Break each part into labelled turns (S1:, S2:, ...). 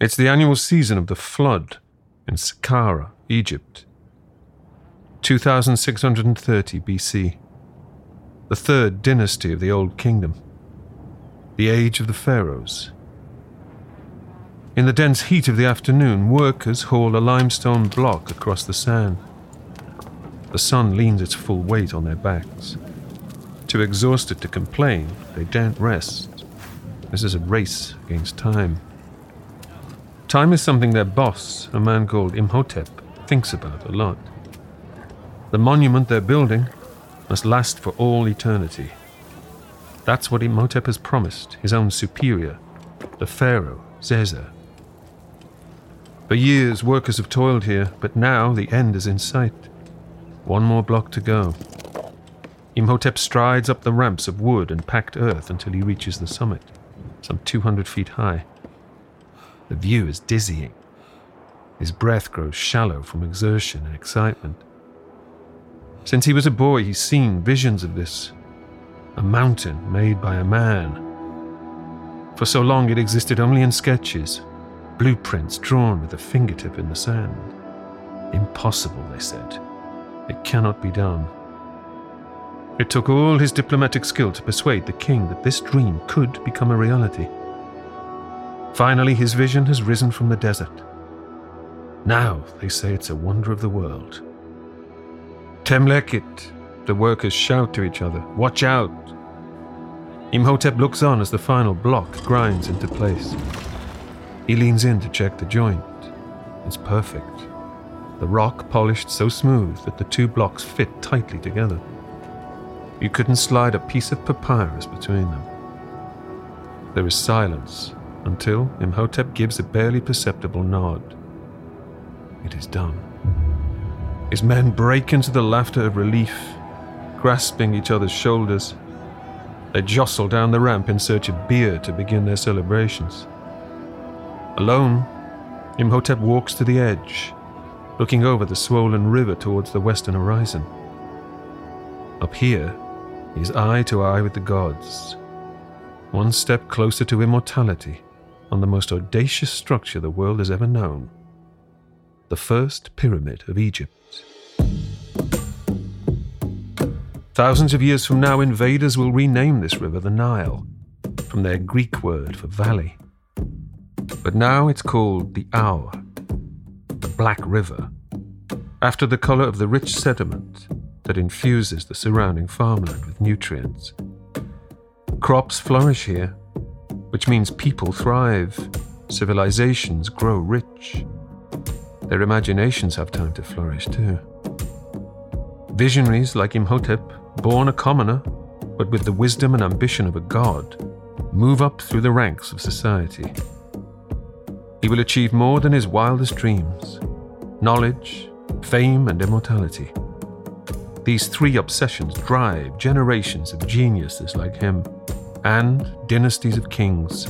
S1: It's the annual season of the flood in Saqqara, Egypt. 2630 BC. The third dynasty of the Old Kingdom. The age of the pharaohs. In the dense heat of the afternoon, workers haul a limestone block across the sand. The sun leans its full weight on their backs. Too exhausted to complain, they daren't rest. This is a race against time. Time is something their boss, a man called Imhotep, thinks about a lot. The monument they're building must last for all eternity. That's what Imhotep has promised his own superior, the pharaoh Djoser. For years, workers have toiled here, but now the end is in sight. One more block to go. Imhotep strides up the ramps of wood and packed earth until he reaches the summit, some 200 feet high. The view is dizzying. His breath grows shallow from exertion and excitement. Since he was a boy, he's seen visions of this a mountain made by a man. For so long, it existed only in sketches, blueprints drawn with a fingertip in the sand. Impossible, they said. It cannot be done. It took all his diplomatic skill to persuade the king that this dream could become a reality. Finally, his vision has risen from the desert. Now, they say it's a wonder of the world. Temlekit, the workers shout to each other, Watch out! Imhotep looks on as the final block grinds into place. He leans in to check the joint. It's perfect. The rock polished so smooth that the two blocks fit tightly together. You couldn't slide a piece of papyrus between them. There is silence until Imhotep gives a barely perceptible nod. It is done. His men break into the laughter of relief, grasping each other's shoulders. They jostle down the ramp in search of beer to begin their celebrations. Alone, Imhotep walks to the edge, looking over the swollen river towards the western horizon. Up here, he's eye to eye with the gods, one step closer to immortality on the most audacious structure the world has ever known the first pyramid of Egypt. Thousands of years from now, invaders will rename this river the Nile, from their Greek word for valley. But now it's called the Our, the Black River, after the color of the rich sediment that infuses the surrounding farmland with nutrients. Crops flourish here, which means people thrive, civilizations grow rich. Their imaginations have time to flourish too. Visionaries like Imhotep, born a commoner, but with the wisdom and ambition of a god, move up through the ranks of society. He will achieve more than his wildest dreams knowledge, fame, and immortality. These three obsessions drive generations of geniuses like him and dynasties of kings.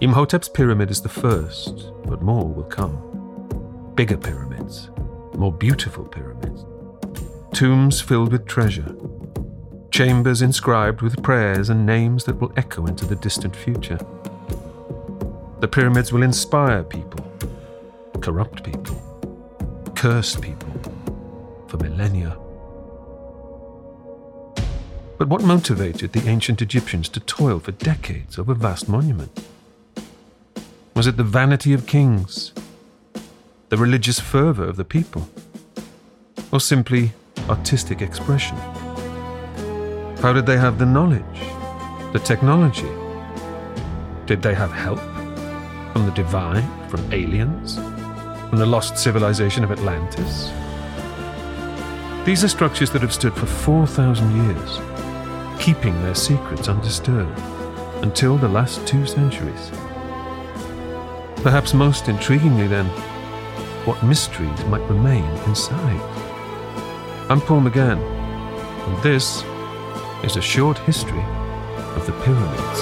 S1: Imhotep's pyramid is the first, but more will come. Bigger pyramids, more beautiful pyramids, tombs filled with treasure, chambers inscribed with prayers and names that will echo into the distant future. The pyramids will inspire people, corrupt people, curse people for millennia. But what motivated the ancient Egyptians to toil for decades over vast monuments? Was it the vanity of kings, the religious fervour of the people, or simply artistic expression? How did they have the knowledge, the technology? Did they have help from the divine, from aliens, from the lost civilization of Atlantis? These are structures that have stood for 4,000 years keeping their secrets undisturbed until the last two centuries. Perhaps most intriguingly, then, what mysteries might remain inside. I'm Paul McGann, and this is a short history of the pyramids.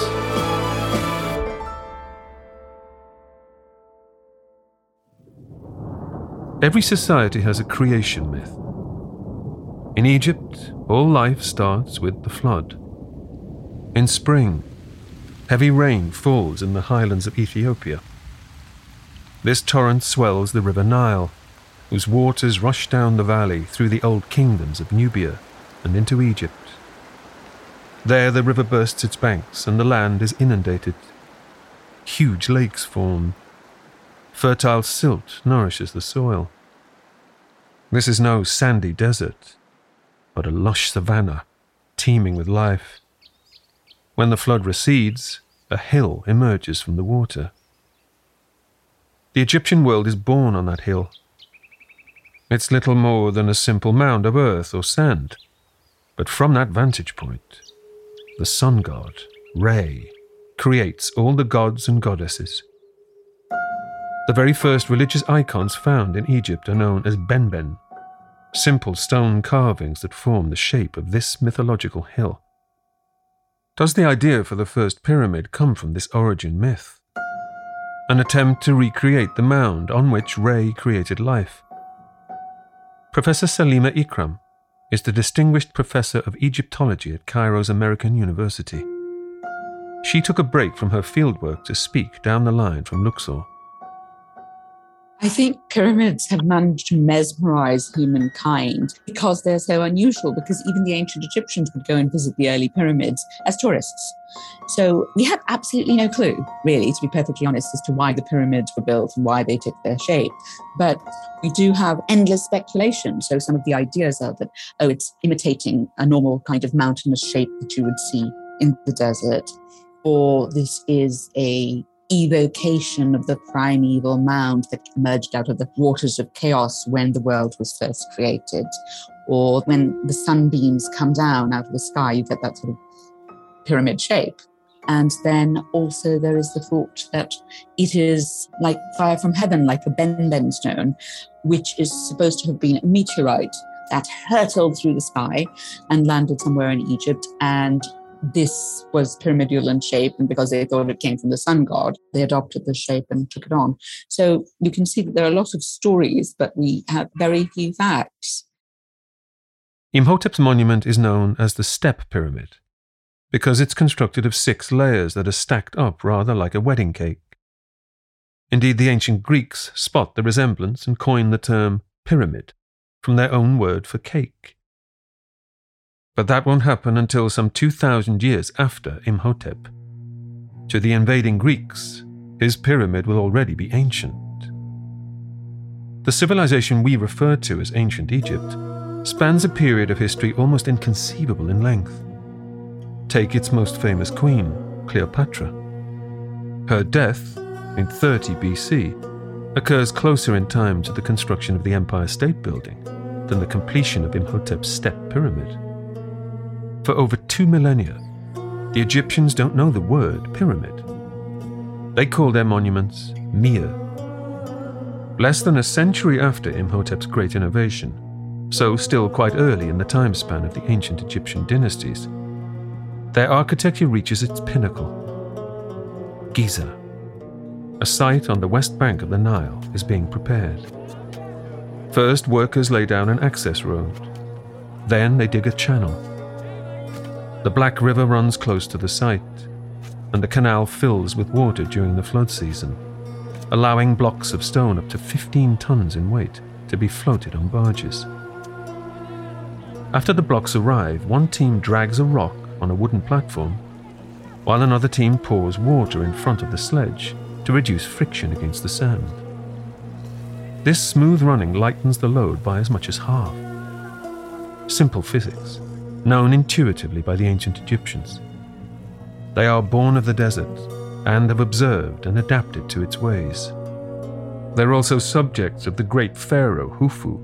S1: Every society has a creation myth. In Egypt, all life starts with the flood. In spring, heavy rain falls in the highlands of Ethiopia. This torrent swells the river Nile, whose waters rush down the valley through the old kingdoms of Nubia and into Egypt. There the river bursts its banks and the land is inundated. Huge lakes form. Fertile silt nourishes the soil. This is no sandy desert, but a lush savanna teeming with life. When the flood recedes, a hill emerges from the water. The Egyptian world is born on that hill. It's little more than a simple mound of earth or sand, but from that vantage point, the sun god, Re, creates all the gods and goddesses. The very first religious icons found in Egypt are known as benben, simple stone carvings that form the shape of this mythological hill. Does the idea for the first pyramid come from this origin myth? An attempt to recreate the mound on which Re created life. Professor Salima Ikram is the Distinguished Professor of Egyptology at Cairo's American University. She took a break from her fieldwork to speak down the line from Luxor.
S2: I think pyramids have managed to mesmerize humankind because they're so unusual, because even the ancient Egyptians would go and visit the early pyramids as tourists. So we have absolutely no clue, really, to be perfectly honest, as to why the pyramids were built and why they took their shape. But we do have endless speculation. So some of the ideas are that, oh, it's imitating a normal kind of mountainous shape that you would see in the desert, or this is a evocation of the primeval mound that emerged out of the waters of chaos when the world was first created. Or when the sunbeams come down out of the sky, you get that sort of pyramid shape. And then also there is the thought that it is like fire from heaven, like a benben stone, which is supposed to have been a meteorite that hurtled through the sky and landed somewhere in Egypt and this was pyramidal in shape, and because they thought it came from the sun god, they adopted the shape and took it on. So you can see that there are lots of stories, but we have very few facts.
S1: Imhotep's monument is known as the step pyramid because it's constructed of six layers that are stacked up rather like a wedding cake. Indeed, the ancient Greeks spot the resemblance and coin the term pyramid from their own word for cake. But that won't happen until some 2,000 years after Imhotep. To the invading Greeks, his pyramid will already be ancient. The civilization we refer to as ancient Egypt spans a period of history almost inconceivable in length. Take its most famous queen, Cleopatra. Her death, in 30 BC, occurs closer in time to the construction of the Empire State Building than the completion of Imhotep's step pyramid. For over two millennia, the Egyptians don't know the word pyramid. They call their monuments Mir. Less than a century after Imhotep's great innovation, so still quite early in the time span of the ancient Egyptian dynasties, their architecture reaches its pinnacle. Giza, a site on the west bank of the Nile, is being prepared. First, workers lay down an access road. Then they dig a channel the Black River runs close to the site, and the canal fills with water during the flood season, allowing blocks of stone up to 15 tons in weight to be floated on barges. After the blocks arrive, one team drags a rock on a wooden platform, while another team pours water in front of the sledge to reduce friction against the sand. This smooth running lightens the load by as much as half. Simple physics known intuitively by the ancient Egyptians. They are born of the desert and have observed and adapted to its ways. They're also subjects of the great pharaoh Khufu,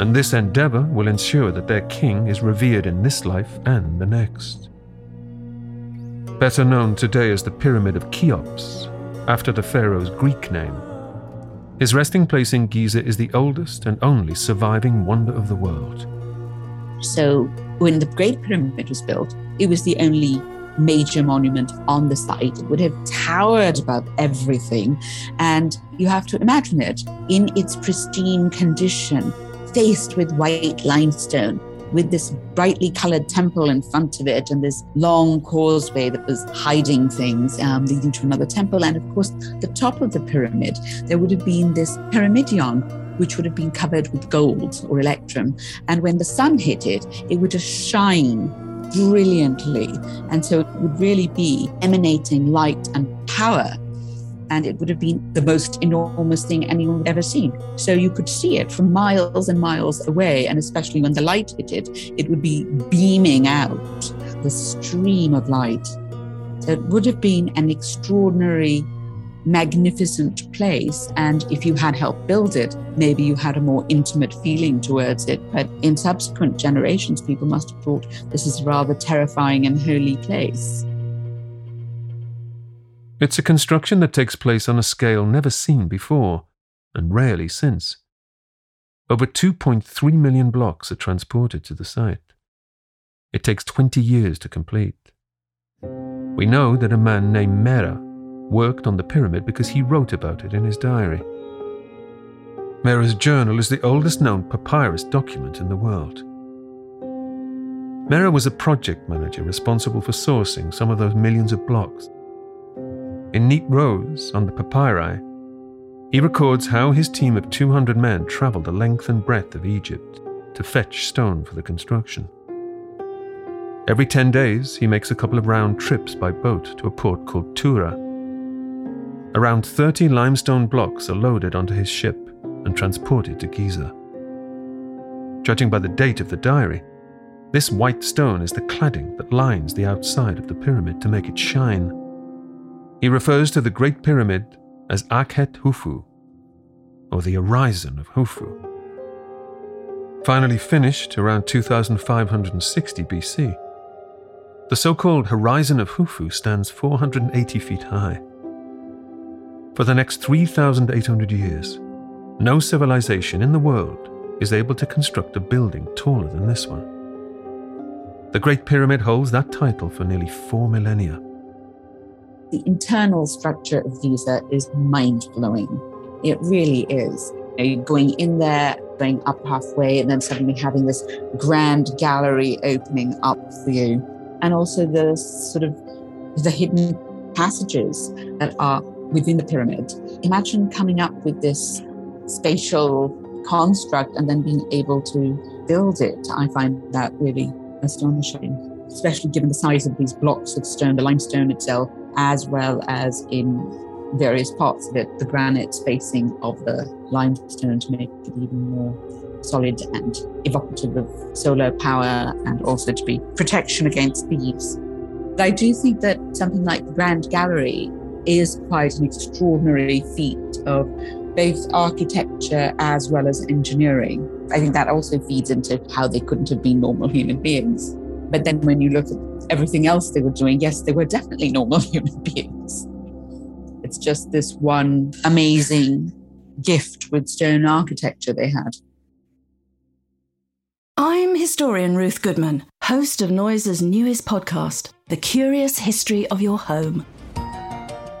S1: and this endeavor will ensure that their king is revered in this life and the next. Better known today as the Pyramid of Cheops, after the pharaoh's Greek name. His resting place in Giza is the oldest and only surviving wonder of the world.
S2: So, when the Great Pyramid was built, it was the only major monument on the site. It would have towered above everything. And you have to imagine it in its pristine condition, faced with white limestone, with this brightly colored temple in front of it and this long causeway that was hiding things um, leading to another temple. And of course, the top of the pyramid, there would have been this pyramidion, which would have been covered with gold or electrum. And when the sun hit it, it would just shine brilliantly. And so it would really be emanating light and power and it would have been the most enormous thing anyone had ever seen. So you could see it from miles and miles away, and especially when the light hit it, it would be beaming out the stream of light. So it would have been an extraordinary, magnificent place. And if you had helped build it, maybe you had a more intimate feeling towards it. But in subsequent generations, people must have thought this is a rather terrifying and holy place.
S1: It's a construction that takes place on a scale never seen before, and rarely since. Over 2.3 million blocks are transported to the site. It takes 20 years to complete. We know that a man named Merer worked on the pyramid because he wrote about it in his diary. Merer's journal is the oldest known papyrus document in the world. Merer was a project manager responsible for sourcing some of those millions of blocks in neat rows on the papyri, he records how his team of 200 men traveled the length and breadth of Egypt to fetch stone for the construction. Every 10 days, he makes a couple of round trips by boat to a port called Tura. Around 30 limestone blocks are loaded onto his ship and transported to Giza. Judging by the date of the diary, this white stone is the cladding that lines the outside of the pyramid to make it shine. He refers to the Great Pyramid as Akhet Khufu, or the horizon of Khufu. Finally finished around 2560 BC, the so called Horizon of Khufu stands 480 feet high. For the next 3,800 years, no civilization in the world is able to construct a building taller than this one. The Great Pyramid holds that title for nearly four millennia
S2: the internal structure of Giza is mind blowing. It really is. You know, going in there, going up halfway, and then suddenly having this grand gallery opening up for you. And also the sort of the hidden passages that are within the pyramid. Imagine coming up with this spatial construct and then being able to build it. I find that really astonishing, especially given the size of these blocks of stone, the limestone itself as well as in various parts of it, the granite spacing of the limestone to make it even more solid and evocative of solar power and also to be protection against thieves. But I do think that something like the Grand Gallery is quite an extraordinary feat of both architecture as well as engineering. I think that also feeds into how they couldn't have been normal human beings. But then when you look at everything else they were doing, yes, they were definitely normal human beings. It's just this one amazing gift with stone architecture they had.
S3: I'm historian Ruth Goodman, host of Noiser's newest podcast, The Curious History of Your Home.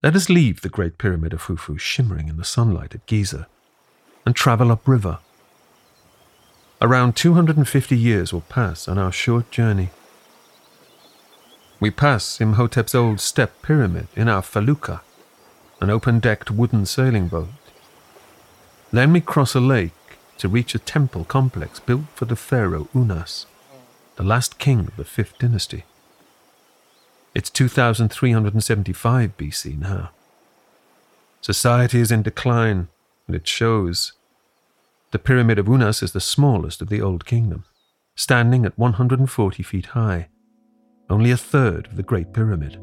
S1: Let us leave the Great Pyramid of Khufu shimmering in the sunlight at Giza and travel upriver. Around 250 years will pass on our short journey. We pass Imhotep's old step pyramid in our felucca, an open decked wooden sailing boat. Then we cross a lake to reach a temple complex built for the pharaoh Unas, the last king of the fifth dynasty. It's 2375 BC now. Society is in decline, and it shows. The Pyramid of Unas is the smallest of the Old Kingdom, standing at 140 feet high, only a third of the Great Pyramid.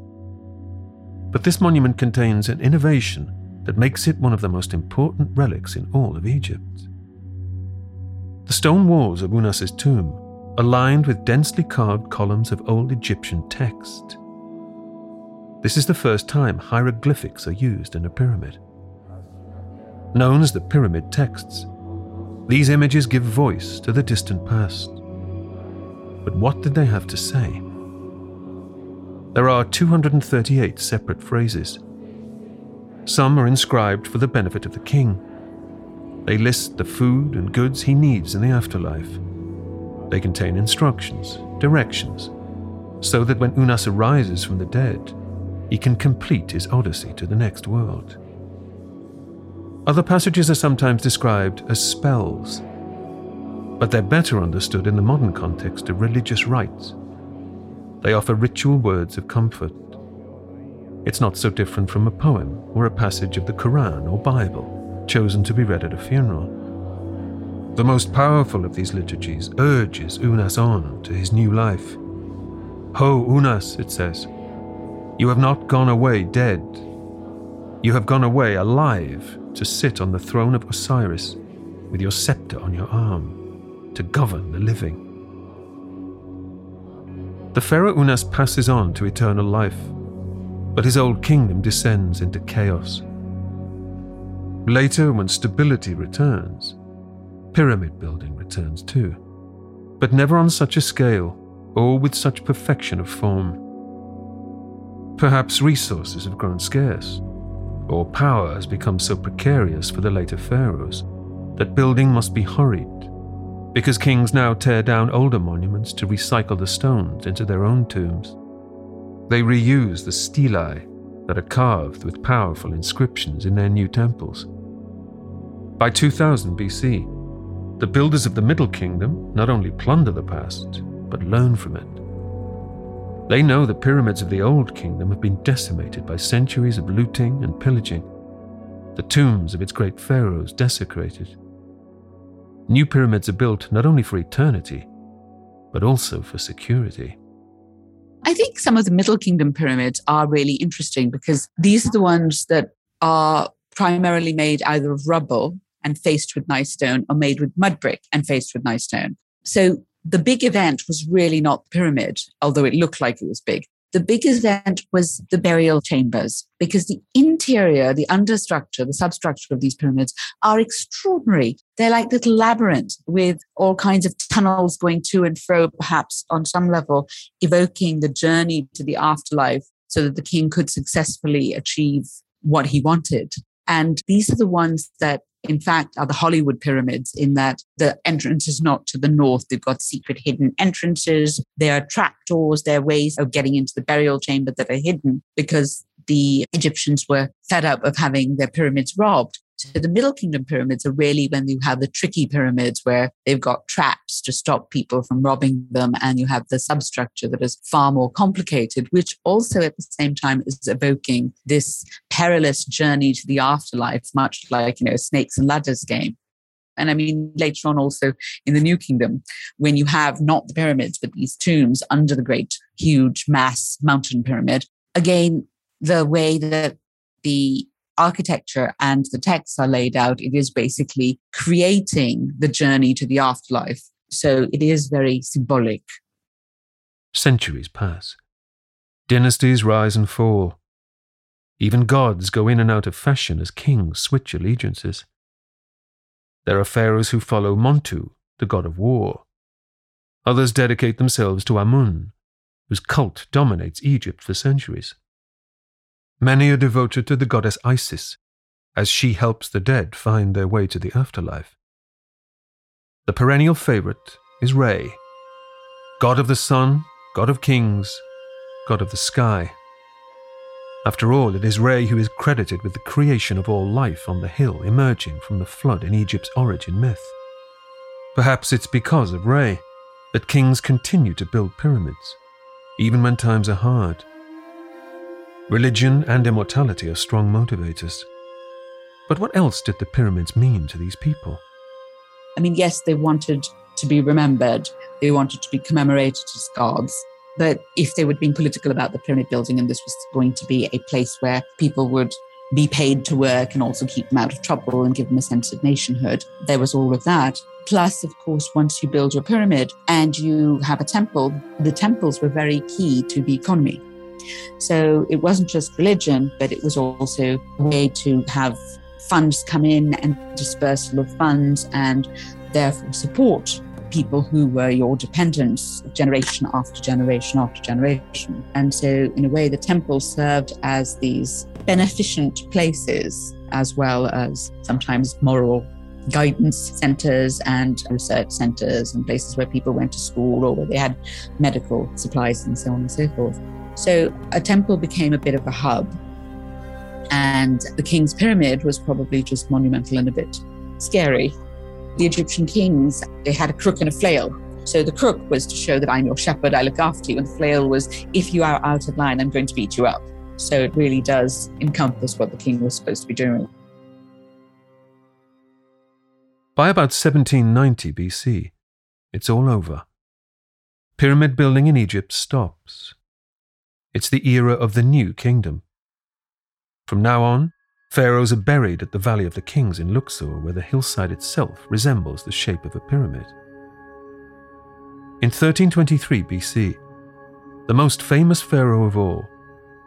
S1: But this monument contains an innovation that makes it one of the most important relics in all of Egypt. The stone walls of Unas's tomb are lined with densely carved columns of old Egyptian text. This is the first time hieroglyphics are used in a pyramid. Known as the pyramid texts, these images give voice to the distant past. But what did they have to say? There are 238 separate phrases. Some are inscribed for the benefit of the king. They list the food and goods he needs in the afterlife. They contain instructions, directions, so that when Unas arises from the dead, he can complete his odyssey to the next world. Other passages are sometimes described as spells, but they're better understood in the modern context of religious rites. They offer ritual words of comfort. It's not so different from a poem or a passage of the Quran or Bible chosen to be read at a funeral. The most powerful of these liturgies urges Unas on to his new life. Ho, Unas, it says, you have not gone away dead. You have gone away alive to sit on the throne of Osiris with your scepter on your arm to govern the living. The Pharaoh Unas passes on to eternal life, but his old kingdom descends into chaos. Later, when stability returns, pyramid building returns too, but never on such a scale or with such perfection of form. Perhaps resources have grown scarce, or power has become so precarious for the later pharaohs that building must be hurried, because kings now tear down older monuments to recycle the stones into their own tombs. They reuse the stelae that are carved with powerful inscriptions in their new temples. By 2000 BC, the builders of the Middle Kingdom not only plunder the past, but learn from it. They know the pyramids of the Old Kingdom have been decimated by centuries of looting and pillaging, the tombs of its great pharaohs desecrated. New pyramids are built not only for eternity, but also for security.
S2: I think some of the Middle Kingdom pyramids are really interesting because these are the ones that are primarily made either of rubble and faced with nice stone or made with mud brick and faced with nice stone. So the big event was really not the pyramid, although it looked like it was big. The big event was the burial chambers because the interior, the understructure, the substructure of these pyramids are extraordinary. They're like little labyrinths with all kinds of tunnels going to and fro, perhaps on some level, evoking the journey to the afterlife so that the king could successfully achieve what he wanted. And these are the ones that in fact, are the Hollywood pyramids in that the entrance is not to the north. They've got secret hidden entrances. There are trapdoors. There are ways of getting into the burial chamber that are hidden because the Egyptians were fed up of having their pyramids robbed. So the Middle Kingdom pyramids are really when you have the tricky pyramids where they've got traps to stop people from robbing them, and you have the substructure that is far more complicated, which also at the same time is evoking this perilous journey to the afterlife, much like you know snakes and ladders game. And I mean, later on, also in the New Kingdom, when you have not the pyramids, but these tombs under the great, huge mass mountain pyramid, again, the way that the architecture and the texts are laid out, it is basically creating the journey to the afterlife. So it is very symbolic.
S1: Centuries pass. Dynasties rise and fall. Even gods go in and out of fashion as kings switch allegiances. There are pharaohs who follow Montu, the god of war. Others dedicate themselves to Amun, whose cult dominates Egypt for centuries. Many are devoted to the goddess Isis, as she helps the dead find their way to the afterlife. The perennial favorite is Re, god of the sun, god of kings, god of the sky. After all, it is Re who is credited with the creation of all life on the hill emerging from the flood in Egypt's origin myth. Perhaps it's because of Re that kings continue to build pyramids, even when times are hard. Religion and immortality are strong motivators. But what else did the pyramids mean to these people?
S2: I mean, yes, they wanted to be remembered, they wanted to be commemorated as gods. But if they were being political about the pyramid building and this was going to be a place where people would be paid to work and also keep them out of trouble and give them a sense of nationhood, there was all of that. Plus, of course, once you build your pyramid and you have a temple, the temples were very key to the economy. So it wasn't just religion, but it was also a way to have funds come in and dispersal of funds and therefore support people who were your dependents generation after generation after generation. And so, in a way, the temples served as these beneficent places as well as sometimes moral guidance centers and research centers and places where people went to school or where they had medical supplies and so on and so forth. So a temple became a bit of a hub. And the king's pyramid was probably just monumental and a bit scary. The Egyptian kings, they had a crook and a flail. So the crook was to show that I'm your shepherd, I look after you. And the flail was, if you are out of line, I'm going to beat you up. So it really does encompass what the king was supposed to be doing.
S1: By about 1790 BC, it's all over. Pyramid building in Egypt stops. It's the era of the new kingdom. From now on, pharaohs are buried at the Valley of the Kings in Luxor, where the hillside itself resembles the shape of a pyramid. In 1323 BC, the most famous pharaoh of all,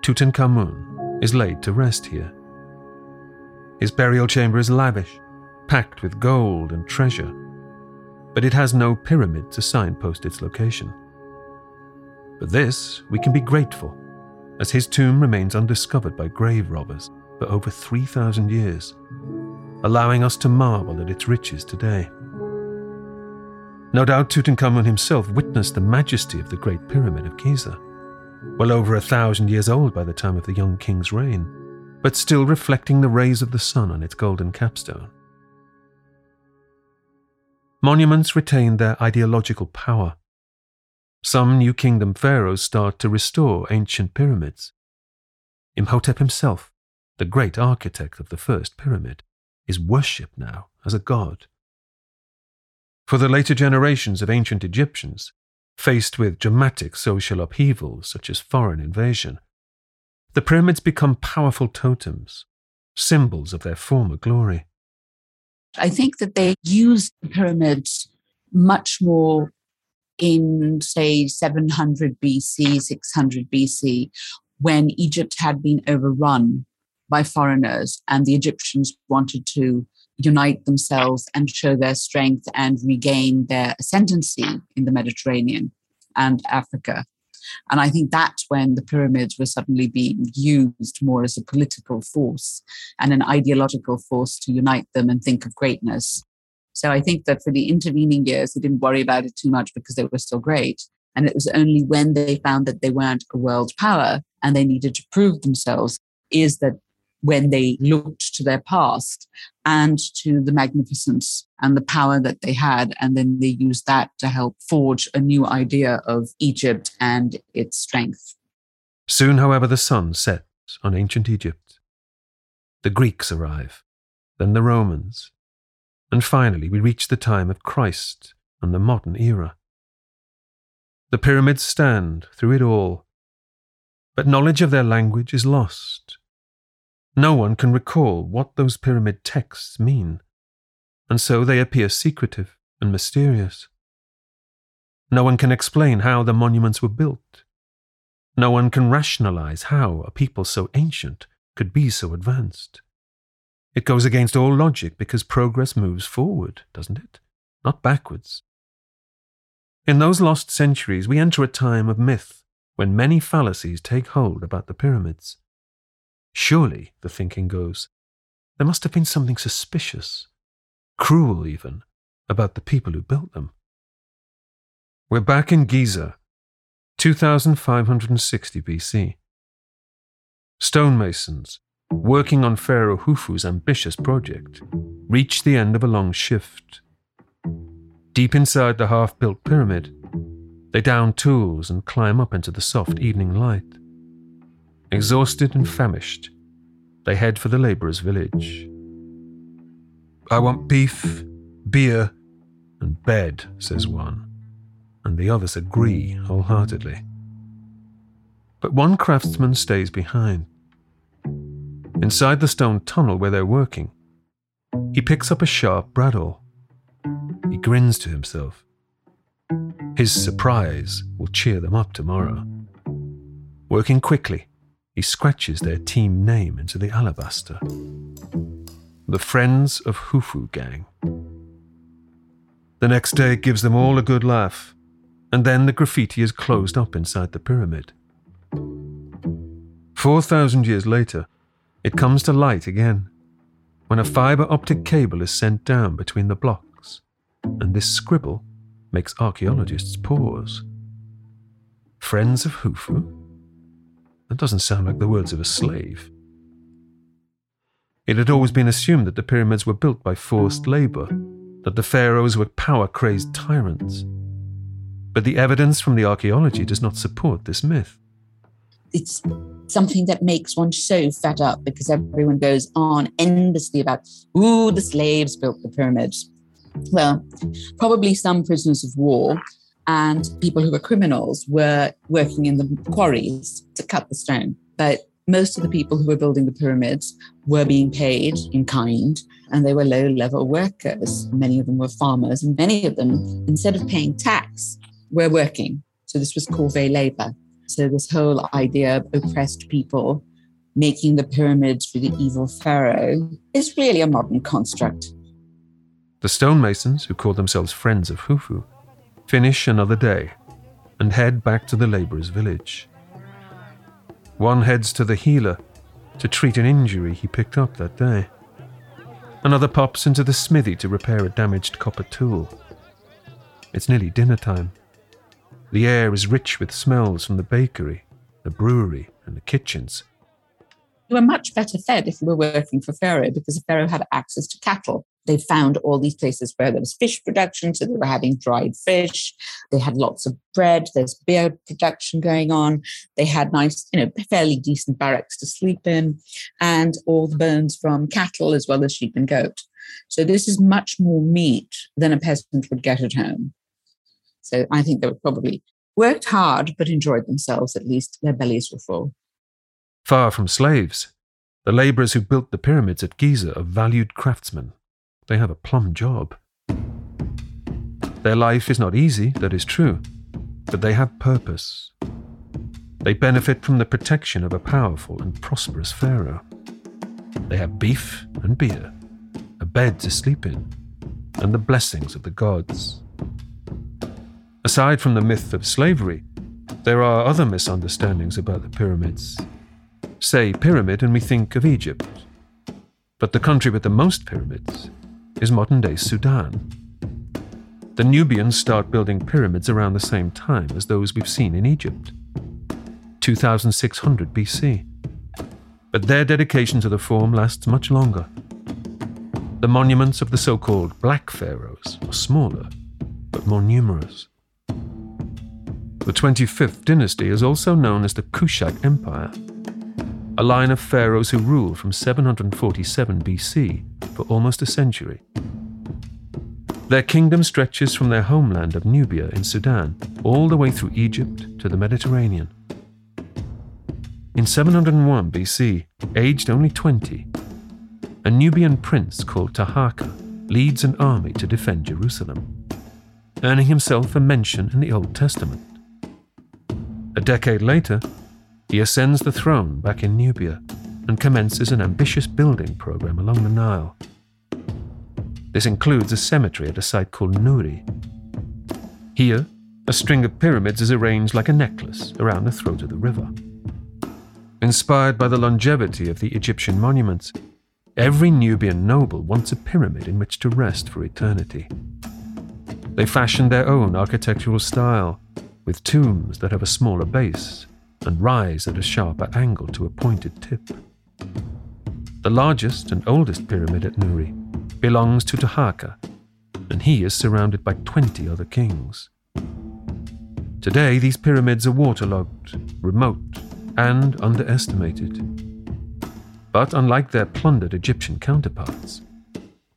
S1: Tutankhamun, is laid to rest here. His burial chamber is lavish, packed with gold and treasure, but it has no pyramid to signpost its location. For this, we can be grateful, as his tomb remains undiscovered by grave robbers for over 3,000 years, allowing us to marvel at its riches today. No doubt Tutankhamun himself witnessed the majesty of the Great Pyramid of Giza, well over a thousand years old by the time of the young king's reign, but still reflecting the rays of the sun on its golden capstone. Monuments retain their ideological power some New Kingdom pharaohs start to restore ancient pyramids. Imhotep himself, the great architect of the first pyramid, is worshipped now as a god. For the later generations of ancient Egyptians, faced with dramatic social upheavals such as foreign invasion, the pyramids become powerful totems, symbols of their former glory.
S2: I think that they use the pyramids much more in, say, 700 BC, 600 BC, when Egypt had been overrun by foreigners and the Egyptians wanted to unite themselves and show their strength and regain their ascendancy in the Mediterranean and Africa. And I think that's when the pyramids were suddenly being used more as a political force and an ideological force to unite them and think of greatness. So I think that for the intervening years, they didn't worry about it too much because they were still great. And it was only when they found that they weren't a world power and they needed to prove themselves is that when they looked to their past and to the magnificence and the power that they had. And then they used that to help forge a new idea of Egypt and its strength.
S1: Soon, however, the sun sets on ancient Egypt. The Greeks arrive, then the Romans, and finally, we reach the time of Christ and the modern era. The pyramids stand through it all, but knowledge of their language is lost. No one can recall what those pyramid texts mean, and so they appear secretive and mysterious. No one can explain how the monuments were built. No one can rationalize how a people so ancient could be so advanced. It goes against all logic because progress moves forward, doesn't it? Not backwards. In those lost centuries, we enter a time of myth when many fallacies take hold about the pyramids. Surely, the thinking goes, there must have been something suspicious, cruel even, about the people who built them. We're back in Giza, 2560 BC. Stonemasons, working on Pharaoh Khufu's ambitious project, reach the end of a long shift. Deep inside the half built pyramid, they down tools and climb up into the soft evening light. Exhausted and famished, they head for the labourers' village. I want beef, beer, and bed, says one, and the others agree wholeheartedly. But one craftsman stays behind. Inside the stone tunnel where they're working, he picks up a sharp bradawl. He grins to himself. His surprise will cheer them up tomorrow. Working quickly, he scratches their team name into the alabaster. The Friends of Khufu Gang. The next day gives them all a good laugh, and then the graffiti is closed up inside the pyramid. 4,000 years later, it comes to light again when a fiber optic cable is sent down between the blocks, and this scribble makes archaeologists pause. Friends of Khufu? That doesn't sound like the words of a slave. It had always been assumed that the pyramids were built by forced labor, that the pharaohs were power crazed tyrants. But the evidence from the archaeology does not support this myth.
S2: It's something that makes one so fed up because everyone goes on endlessly about, ooh, the slaves built the pyramids. Well, probably some prisoners of war and people who were criminals were working in the quarries to cut the stone. But most of the people who were building the pyramids were being paid in kind and they were low level workers. Many of them were farmers, and many of them, instead of paying tax, were working. So this was corvée labor. So, this whole idea of oppressed people making the pyramids for the evil pharaoh is really a modern construct.
S1: The stonemasons, who call themselves Friends of Khufu, finish another day and head back to the labourer's village. One heads to the healer to treat an injury he picked up that day. Another pops into the smithy to repair a damaged copper tool. It's nearly dinner time. The air is rich with smells from the bakery, the brewery, and the kitchens.
S2: You were much better fed if you were working for Pharaoh because Pharaoh had access to cattle. They found all these places where there was fish production, so they were having dried fish. They had lots of bread. There's beer production going on. They had nice, you know, fairly decent barracks to sleep in, and all the bones from cattle as well as sheep and goat. So this is much more meat than a peasant would get at home. So I think they were probably worked hard, but enjoyed themselves. At least their bellies were full.
S1: Far from slaves, the labourers who built the pyramids at Giza are valued craftsmen. They have a plum job. Their life is not easy, that is true, but they have purpose. They benefit from the protection of a powerful and prosperous pharaoh. They have beef and beer, a bed to sleep in, and the blessings of the gods. Aside from the myth of slavery, there are other misunderstandings about the pyramids. Say pyramid, and we think of Egypt. But the country with the most pyramids is modern day Sudan. The Nubians start building pyramids around the same time as those we've seen in Egypt 2600 BC. But their dedication to the form lasts much longer. The monuments of the so called Black Pharaohs are smaller, but more numerous. The 25th dynasty is also known as the Kushite Empire, a line of pharaohs who ruled from 747 BC for almost a century. Their kingdom stretches from their homeland of Nubia in Sudan all the way through Egypt to the Mediterranean. In 701 BC, aged only 20, a Nubian prince called Taharqa leads an army to defend Jerusalem, earning himself a mention in the Old Testament. A decade later, he ascends the throne back in Nubia and commences an ambitious building program along the Nile. This includes a cemetery at a site called Nuri. Here, a string of pyramids is arranged like a necklace around the throat of the river. Inspired by the longevity of the Egyptian monuments, every Nubian noble wants a pyramid in which to rest for eternity. They fashioned their own architectural style, with tombs that have a smaller base and rise at a sharper angle to a pointed tip. The largest and oldest pyramid at Nuri belongs to Taharqa, and he is surrounded by 20 other kings. Today, these pyramids are waterlogged, remote, and underestimated. But unlike their plundered Egyptian counterparts,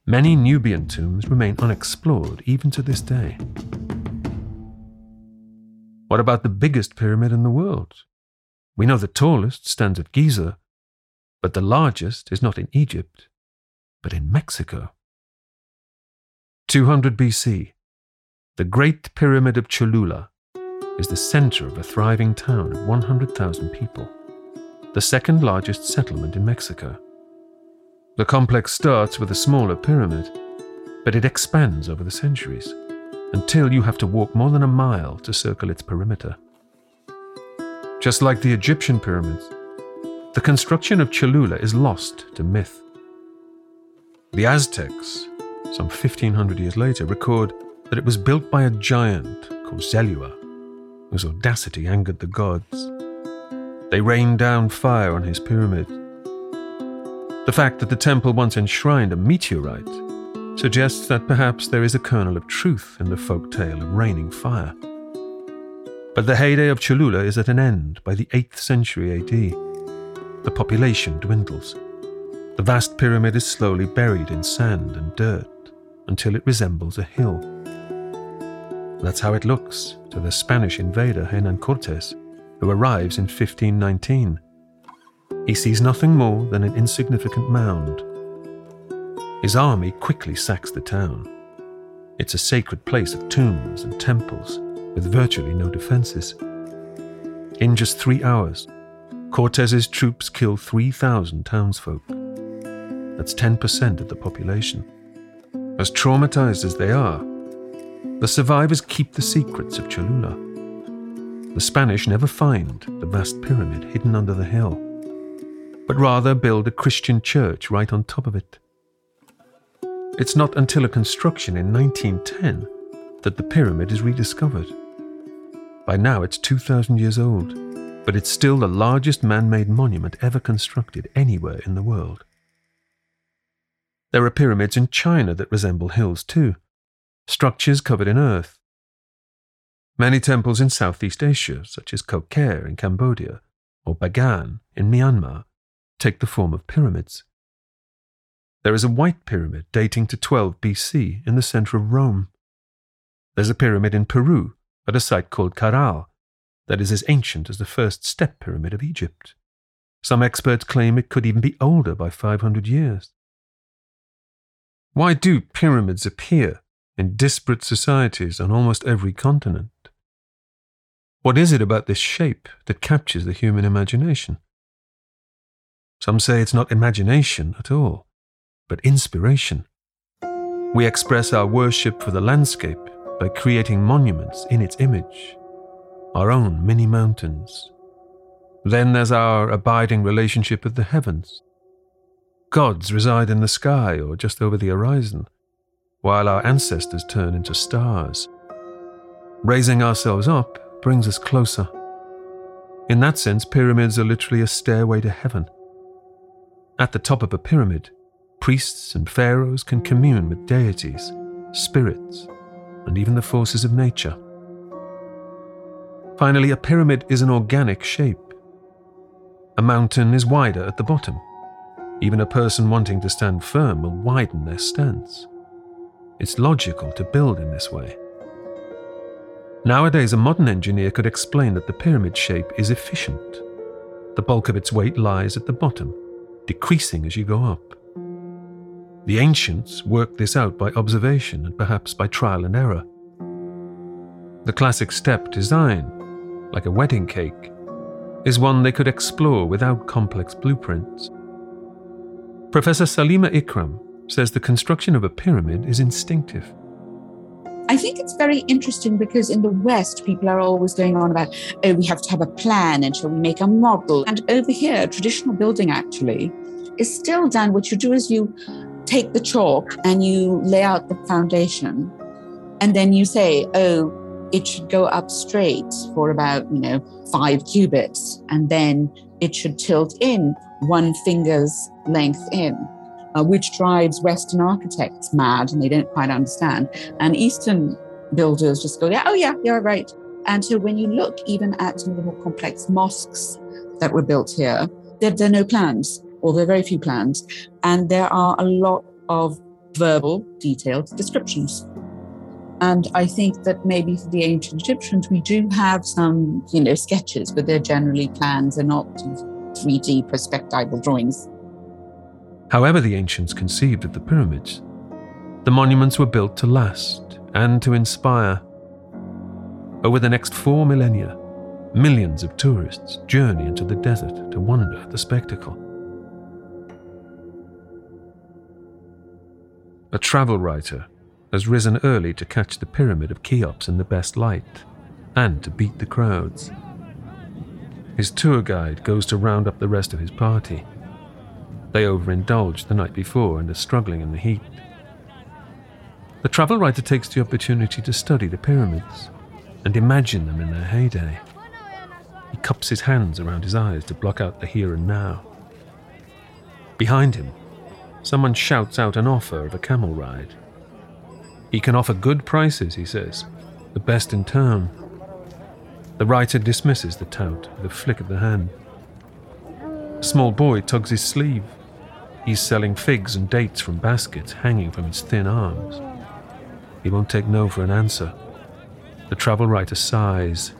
S1: many Nubian tombs remain unexplored even to this day. What about the biggest pyramid in the world? We know the tallest stands at Giza, but the largest is not in Egypt, but in Mexico. 200 BC, the Great Pyramid of Cholula is the center of a thriving town of 100,000 people, the second largest settlement in Mexico. The complex starts with a smaller pyramid, but it expands over the centuries until you have to walk more than a mile to circle its perimeter. Just like the Egyptian pyramids, the construction of Cholula is lost to myth. The Aztecs, some 1500 years later, record that it was built by a giant called Xelhua, whose audacity angered the gods. They rained down fire on his pyramid. The fact that the temple once enshrined a meteorite suggests that perhaps there is a kernel of truth in the folk tale of raining fire. But the heyday of Cholula is at an end by the 8th century AD. The population dwindles. The vast pyramid is slowly buried in sand and dirt until it resembles a hill. That's how it looks to the Spanish invader Hernan Cortes, who arrives in 1519. He sees nothing more than an insignificant mound. His army quickly sacks the town. It's a sacred place of tombs and temples with virtually no defenses. In just three hours, Cortez's troops kill 3,000 townsfolk. That's 10% of the population. As traumatized as they are, the survivors keep the secrets of Cholula. The Spanish never find the vast pyramid hidden under the hill, but rather build a Christian church right on top of it. It's not until a construction in 1910 that the pyramid is rediscovered. By now it's 2,000 years old, but it's still the largest man made monument ever constructed anywhere in the world. There are pyramids in China that resemble hills too, structures covered in earth. Many temples in Southeast Asia, such as Koh Ker in Cambodia or Bagan in Myanmar, take the form of pyramids. There is a white pyramid dating to 12 BC in the center of Rome. There's a pyramid in Peru at a site called Caral that is as ancient as the first step pyramid of Egypt. Some experts claim it could even be older by 500 years. Why do pyramids appear in disparate societies on almost every continent? What is it about this shape that captures the human imagination? Some say it's not imagination at all, but inspiration. We express our worship for the landscape by creating monuments in its image, our own mini mountains. Then there's our abiding relationship with the heavens. Gods reside in the sky or just over the horizon, while our ancestors turn into stars. Raising ourselves up brings us closer. In that sense, pyramids are literally a stairway to heaven. At the top of a pyramid, priests and pharaohs can commune with deities, spirits, and even the forces of nature. Finally, a pyramid is an organic shape. A mountain is wider at the bottom. Even a person wanting to stand firm will widen their stance. It's logical to build in this way. Nowadays, a modern engineer could explain that the pyramid shape is efficient. The bulk of its weight lies at the bottom, decreasing as you go up. The ancients worked this out by observation and perhaps by trial and error. The classic step design, like a wedding cake, is one they could explore without complex blueprints. Professor Salima Ikram says the construction of a pyramid is instinctive.
S2: I think it's very interesting because in the West, people are always going on about, oh, we have to have a plan and shall we make a model? And over here, traditional building actually is still done. What you do is you take the chalk and you lay out the foundation. And then you say, oh, it should go up straight for about, you know, five cubits, and then it should tilt in one finger's length in, uh, which drives Western architects mad and they don't quite understand. And Eastern builders just go, yeah, oh, yeah, you're right. And so when you look even at some of the more complex mosques that were built here, there, there are no plans, or there are very few plans. And there are a lot of verbal, detailed descriptions. And I think that maybe for the ancient Egyptians, we do have some, you know, sketches, but they're generally plans and not 3D perspectival drawings.
S1: However, the ancients conceived of the pyramids, the monuments were built to last and to inspire. Over the next four millennia, millions of tourists journey into the desert to wonder at the spectacle. A travel writer has risen early to catch the pyramid of Cheops in the best light and to beat the crowds. His tour guide goes to round up the rest of his party. They overindulged the night before and are struggling in the heat. The travel writer takes the opportunity to study the pyramids and imagine them in their heyday. He cups his hands around his eyes to block out the here and now. Behind him, someone shouts out an offer of a camel ride. He can offer good prices, he says, the best in town. The writer dismisses the tout with a flick of the hand. A small boy tugs his sleeve. He's selling figs and dates from baskets hanging from his thin arms. He won't take no for an answer. The travel writer sighs.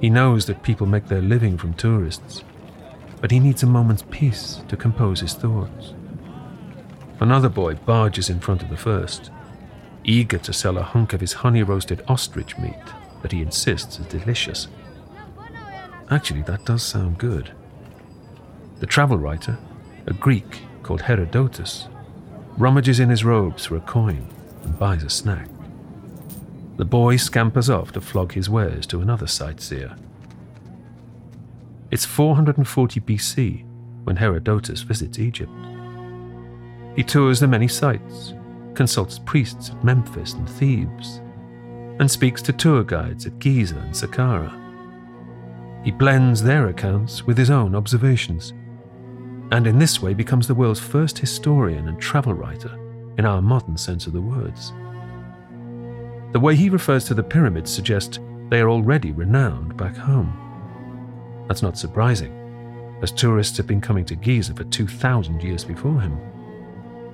S1: He knows that people make their living from tourists, but he needs a moment's peace to compose his thoughts. Another boy barges in front of the first eager to sell a hunk of his honey roasted ostrich meat that he insists is delicious. Actually, that does sound good. The travel writer, a Greek called Herodotus, rummages in his robes for a coin and buys a snack. The boy scampers off to flog his wares to another sightseer. It's 440 BC when Herodotus visits Egypt. He tours the many sites, consults priests at Memphis and Thebes, and speaks to tour guides at Giza and Saqqara. He blends their accounts with his own observations, and in this way becomes the world's first historian and travel writer in our modern sense of the words. The way he refers to the pyramids suggests they are already renowned back home. That's not surprising, as tourists have been coming to Giza for 2,000 years before him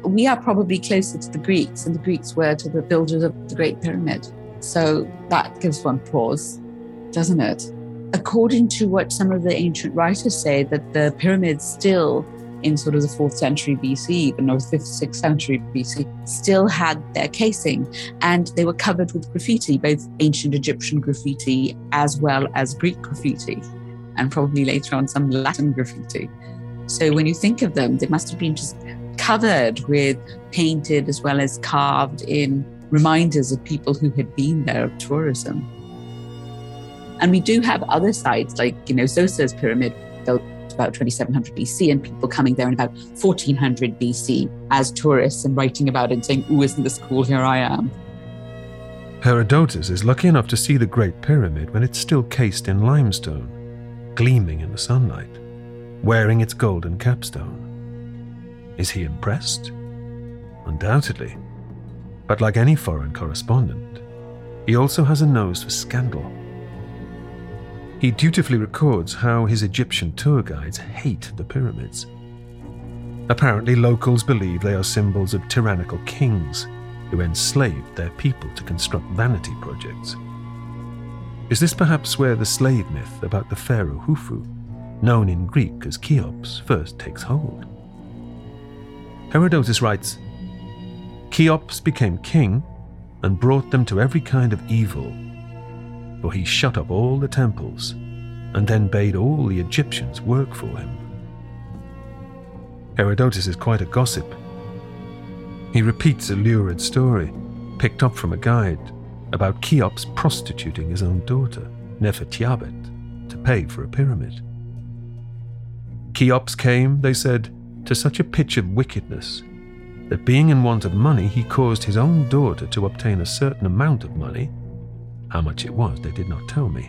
S2: we are probably closer to the Greeks, and the Greeks were to the builders of the Great Pyramid. So that gives one pause, doesn't it? According to what some of the ancient writers say, that the pyramids still in sort of the fourth century BC, even or fifth, sixth century BC, still had their casing and they were covered with graffiti, both ancient Egyptian graffiti as well as Greek graffiti, and probably later on some Latin graffiti. So when you think of them, they must have been just covered with painted as well as carved in reminders of people who had been there of tourism. And we do have other sites like, you know, Djoser's pyramid built about 2700 BC and people coming there in about 1400 BC as tourists and writing about it and saying, oh, isn't this cool? Here I am.
S1: Herodotus is lucky enough to see the Great Pyramid when it's still cased in limestone, gleaming in the sunlight, wearing its golden capstone. Is he impressed? Undoubtedly. But like any foreign correspondent, he also has a nose for scandal. He dutifully records how his Egyptian tour guides hate the pyramids. Apparently, locals believe they are symbols of tyrannical kings who enslaved their people to construct vanity projects. Is this perhaps where the slave myth about the pharaoh Khufu, known in Greek as Cheops, first takes hold? Herodotus writes Cheops became king and brought them to every kind of evil, for he shut up all the temples and then bade all the Egyptians work for him. Herodotus is quite a gossip. He repeats a lurid story, picked up from a guide, about Cheops prostituting his own daughter, Nefertiabet, to pay for a pyramid. Cheops came, they said, to such a pitch of wickedness that being in want of money, he caused his own daughter to obtain a certain amount of money. How much it was, they did not tell me.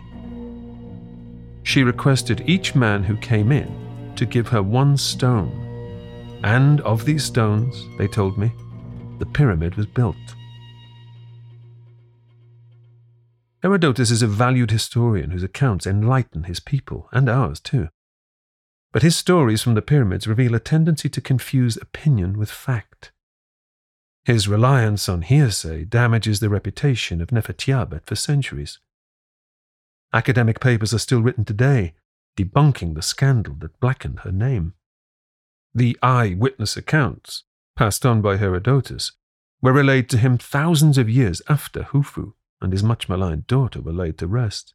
S1: She requested each man who came in to give her one stone. And of these stones, they told me, the pyramid was built. Herodotus is a valued historian whose accounts enlighten his people, and ours too. But his stories from the pyramids reveal a tendency to confuse opinion with fact. His reliance on hearsay damages the reputation of Nefertjabet for centuries. Academic papers are still written today, debunking the scandal that blackened her name. The eyewitness accounts, passed on by Herodotus, were relayed to him thousands of years after Khufu and his much maligned daughter were laid to rest.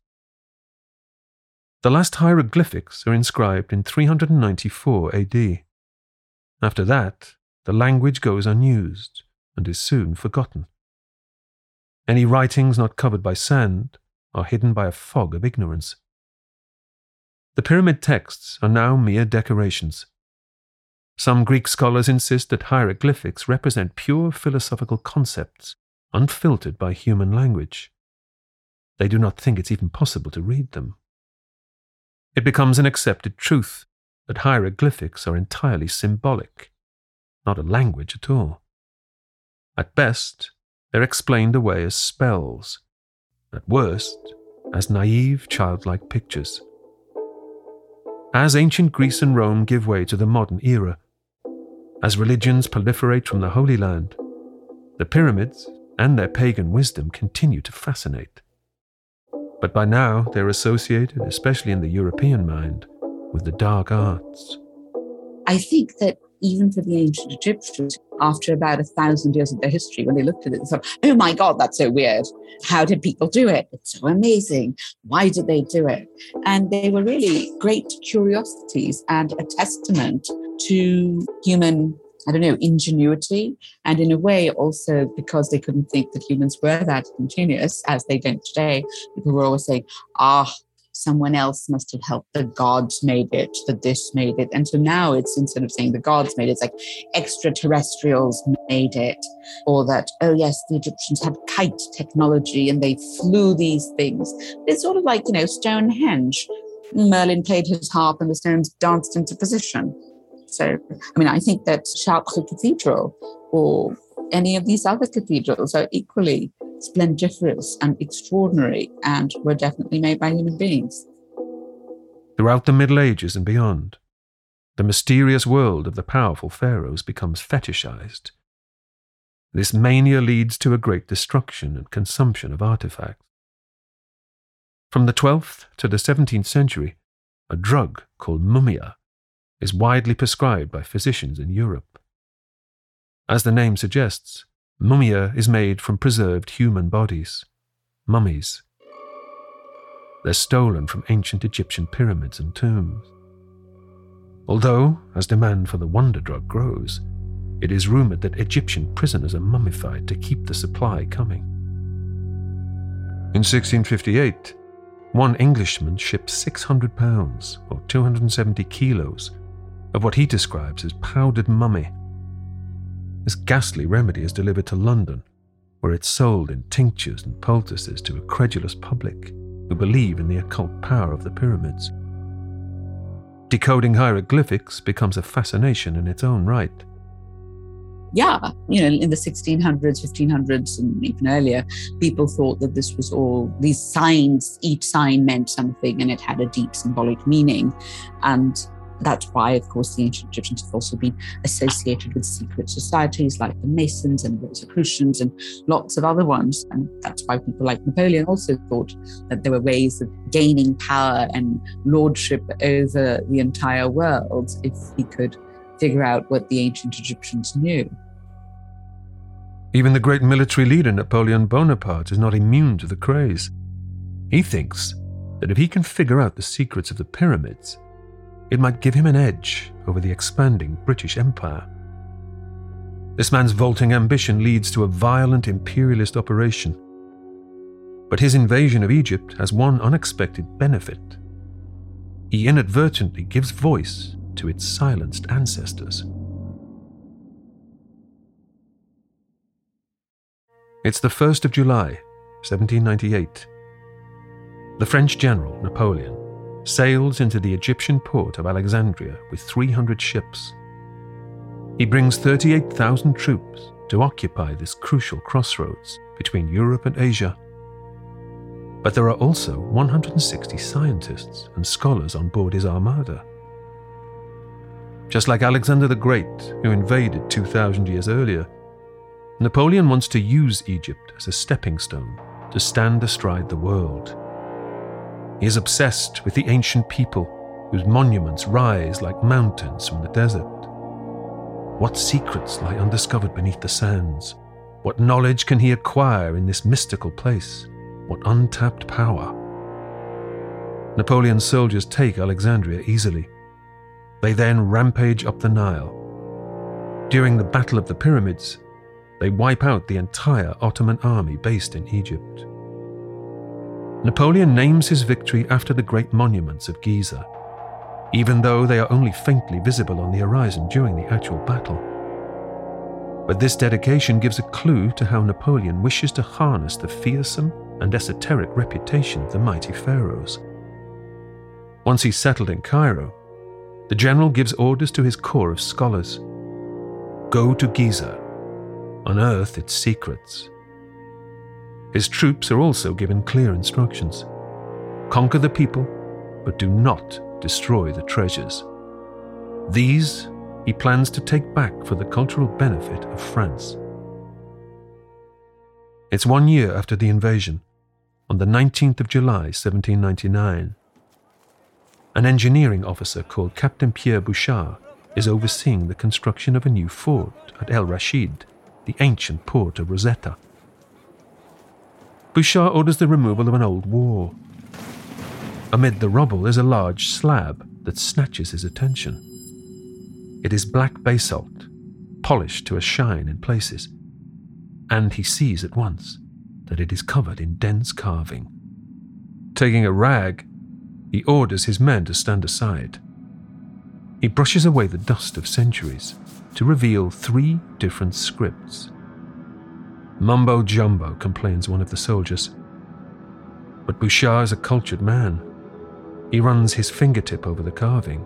S1: The last hieroglyphics are inscribed in 394 AD. After that, the language goes unused and is soon forgotten. Any writings not covered by sand are hidden by a fog of ignorance. The pyramid texts are now mere decorations. Some Greek scholars insist that hieroglyphics represent pure philosophical concepts, unfiltered by human language. They do not think it's even possible to read them. It becomes an accepted truth that hieroglyphics are entirely symbolic, not a language at all. At best, they're explained away as spells, at worst, as naive childlike pictures. As ancient Greece and Rome give way to the modern era, as religions proliferate from the Holy Land, the pyramids and their pagan wisdom continue to fascinate but by now they're associated, especially in the European mind, with the dark arts.
S2: I think that even for the ancient Egyptians, after about a thousand years of their history, when they looked at it, they thought, oh my God, that's so weird. How did people do it? It's so amazing. Why did they do it? And they were really great curiosities and a testament to human I don't know, ingenuity. And in a way, also because they couldn't think that humans were that ingenious as they don't today, people were always saying, ah, someone else must have helped. The gods made it, the this made it. And so now it's instead of saying the gods made it, it's like extraterrestrials made it. Or that, oh yes, the Egyptians had kite technology and they flew these things. It's sort of like, you know, Stonehenge. Merlin played his harp and the stones danced into position. So, I mean, I think that Chartres Cathedral or any of these other cathedrals are equally splendiferous and extraordinary and were definitely made by human beings.
S1: Throughout the Middle Ages and beyond, the mysterious world of the powerful pharaohs becomes fetishized. This mania leads to a great destruction and consumption of artifacts. From the 12th to the 17th century, a drug called mumia is widely prescribed by physicians in Europe. As the name suggests, mumia is made from preserved human bodies, mummies. They're stolen from ancient Egyptian pyramids and tombs. Although, as demand for the wonder drug grows, it is rumored that Egyptian prisoners are mummified to keep the supply coming. In 1658, one Englishman shipped 600 pounds, or 270 kilos, of what he describes as powdered mummy. This ghastly remedy is delivered to London, where it's sold in tinctures and poultices to a credulous public who believe in the occult power of the pyramids. Decoding hieroglyphics becomes a fascination in its own right.
S2: Yeah, you know, in the 1600s, 1500s, and even earlier, people thought that this was all these signs, each sign meant something and it had a deep symbolic meaning. And that's why, of course, the ancient Egyptians have also been associated with secret societies like the Masons and the Rosicrucians and lots of other ones. And that's why people like Napoleon also thought that there were ways of gaining power and lordship over the entire world if he could figure out what the ancient Egyptians knew.
S1: Even the great military leader Napoleon Bonaparte is not immune to the craze. He thinks that if he can figure out the secrets of the pyramids, it might give him an edge over the expanding British Empire. This man's vaulting ambition leads to a violent imperialist operation. But his invasion of Egypt has one unexpected benefit. He inadvertently gives voice to its silenced ancestors. It's the 1st of July, 1798. The French general, Napoleon, sails into the Egyptian port of Alexandria with 300 ships. He brings 38,000 troops to occupy this crucial crossroads between Europe and Asia. But there are also 160 scientists and scholars on board his armada. Just like Alexander the Great, who invaded 2,000 years earlier, Napoleon wants to use Egypt as a stepping stone to stand astride the world. He is obsessed with the ancient people whose monuments rise like mountains from the desert. What secrets lie undiscovered beneath the sands? What knowledge can he acquire in this mystical place? What untapped power? Napoleon's soldiers take Alexandria easily. They then rampage up the Nile. During the Battle of the Pyramids, they wipe out the entire Ottoman army based in Egypt. Napoleon names his victory after the great monuments of Giza, even though they are only faintly visible on the horizon during the actual battle. But this dedication gives a clue to how Napoleon wishes to harness the fearsome and esoteric reputation of the mighty pharaohs. Once he's settled in Cairo, the general gives orders to his corps of scholars Go to Giza, unearth its secrets, his troops are also given clear instructions conquer the people, but do not destroy the treasures. These he plans to take back for the cultural benefit of France. It's one year after the invasion, on the 19th of July 1799. An engineering officer called Captain Pierre Bouchard is overseeing the construction of a new fort at El Rashid, the ancient port of Rosetta. Bouchard orders the removal of an old wall. Amid the rubble is a large slab that snatches his attention. It is black basalt, polished to a shine in places, and he sees at once that it is covered in dense carving. Taking a rag, he orders his men to stand aside. He brushes away the dust of centuries to reveal three different scripts Mumbo jumbo, complains one of the soldiers. But Bouchard is a cultured man. He runs his fingertip over the carving.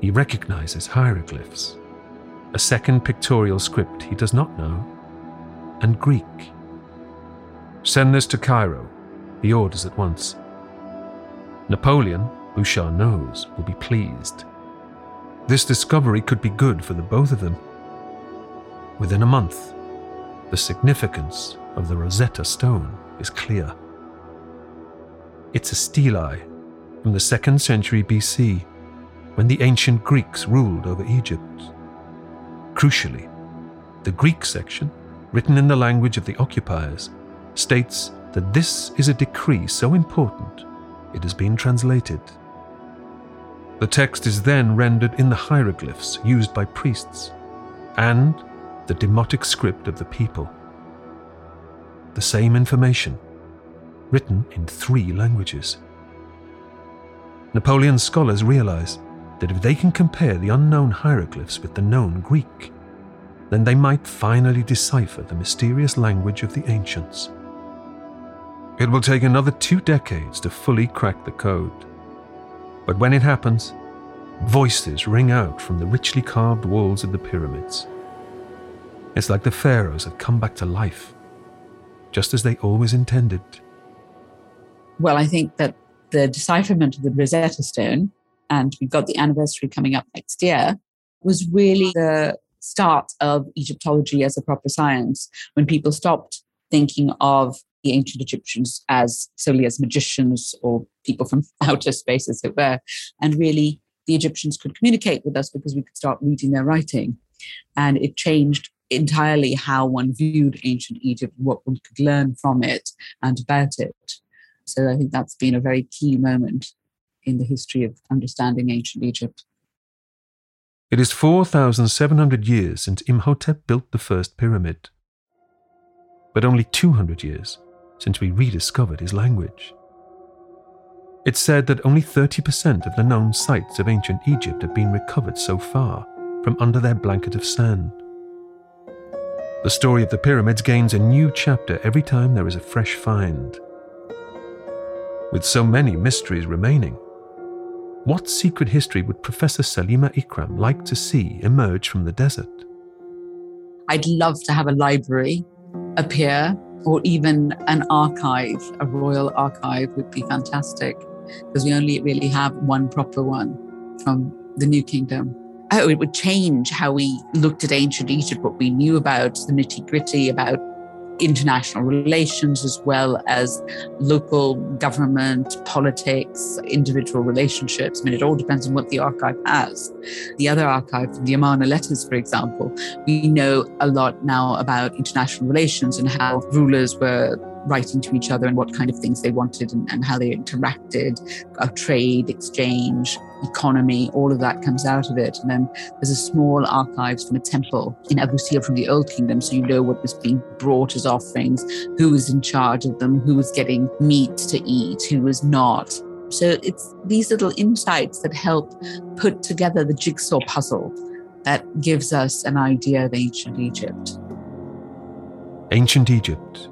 S1: He recognizes hieroglyphs, a second pictorial script he does not know, and Greek. Send this to Cairo, he orders at once. Napoleon, Bouchard knows, will be pleased. This discovery could be good for the both of them. Within a month, the significance of the Rosetta Stone is clear. It's a stele from the 2nd century BC, when the ancient Greeks ruled over Egypt. Crucially, the Greek section, written in the language of the occupiers, states that this is a decree so important it has been translated. The text is then rendered in the hieroglyphs used by priests and the demotic script of the people. The same information, written in three languages. Napoleon's scholars realize that if they can compare the unknown hieroglyphs with the known Greek, then they might finally decipher the mysterious language of the ancients. It will take another two decades to fully crack the code. But when it happens, voices ring out from the richly carved walls of the pyramids. It's like the pharaohs have come back to life, just as they always intended.
S2: Well, I think that the decipherment of the Rosetta Stone, and we've got the anniversary coming up next year, was really the start of Egyptology as a proper science when people stopped thinking of the ancient Egyptians as solely as magicians or people from outer space, as it were. And really, the Egyptians could communicate with us because we could start reading their writing. And it changed entirely how one viewed ancient Egypt, what one could learn from it and about it. So I think that's been a very key moment in the history of understanding ancient Egypt.
S1: It is 4,700 years since Imhotep built the first pyramid, but only 200 years since we rediscovered his language. It's said that only 30% of the known sites of ancient Egypt have been recovered so far from under their blanket of sand. The story of the pyramids gains a new chapter every time there is a fresh find. With so many mysteries remaining, what secret history would Professor Salima Ikram like to see emerge from the desert?
S2: I'd love to have a library appear or even an archive, a royal archive would be fantastic because we only really have one proper one from the New Kingdom. Oh, it would change how we looked at ancient Egypt, what we knew about the nitty gritty, about international relations as well as local government, politics, individual relationships. I mean, it all depends on what the archive has. The other archive, the Amarna letters, for example, we know a lot now about international relations and how rulers were writing to each other and what kind of things they wanted and, and how they interacted, of trade, exchange, economy, all of that comes out of it. And then there's a small archives from a temple in Abu Sir from the Old Kingdom, so you know what was being brought as offerings, who was in charge of them, who was getting meat to eat, who was not. So it's these little insights that help put together the jigsaw puzzle that gives us an idea of ancient Egypt.
S1: Ancient Egypt,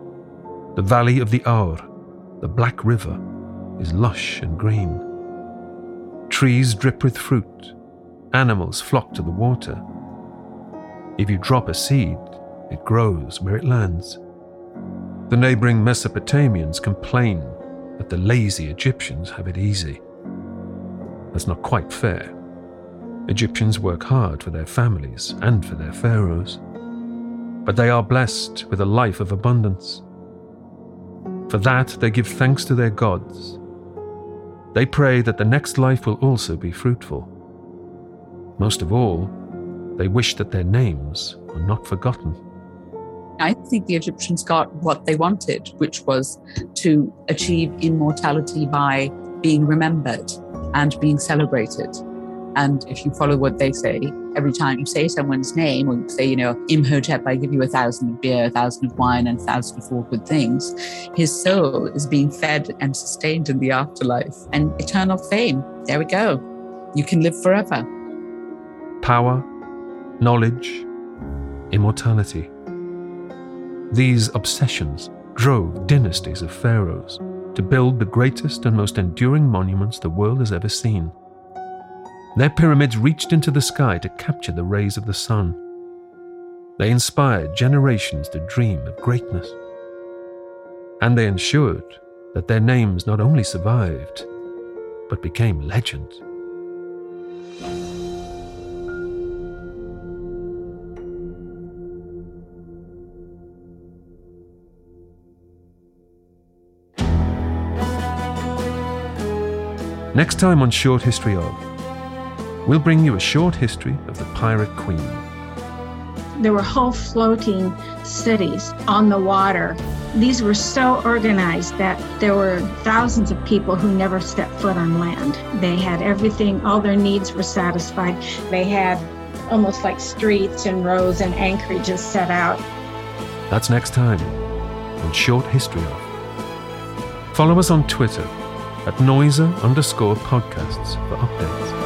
S1: the valley of the Aur, the Black River, is lush and green. Trees drip with fruit. Animals flock to the water. If you drop a seed, it grows where it lands. The neighboring Mesopotamians complain that the lazy Egyptians have it easy. That's not quite fair. Egyptians work hard for their families and for their pharaohs. But they are blessed with a life of abundance. For that, they give thanks to their gods they pray that the next life will also be fruitful. Most of all, they wish that their names are not forgotten.
S2: I think the Egyptians got what they wanted, which was to achieve immortality by being remembered and being celebrated. And if you follow what they say, every time you say someone's name, or you say, you know, Imhotep, I give you a thousand of beer, a thousand of wine, and a thousand of all good things, his soul is being fed and sustained in the afterlife. And eternal fame, there we go. You can live forever.
S1: Power, knowledge, immortality. These obsessions drove dynasties of pharaohs to build the greatest and most enduring monuments the world has ever seen. Their pyramids reached into the sky to capture the rays of the sun. They inspired generations to dream of greatness. And they ensured that their names not only survived, but became legend. Next time on Short History of we'll bring you a short history of the Pirate Queen.
S4: There were whole floating cities on the water. These were so organized that there were thousands of people who never stepped foot on land. They had everything, all their needs were satisfied. They had almost like streets and roads and anchorages set out.
S1: That's next time on Short History of. Follow us on Twitter at Noiser underscore podcasts for updates.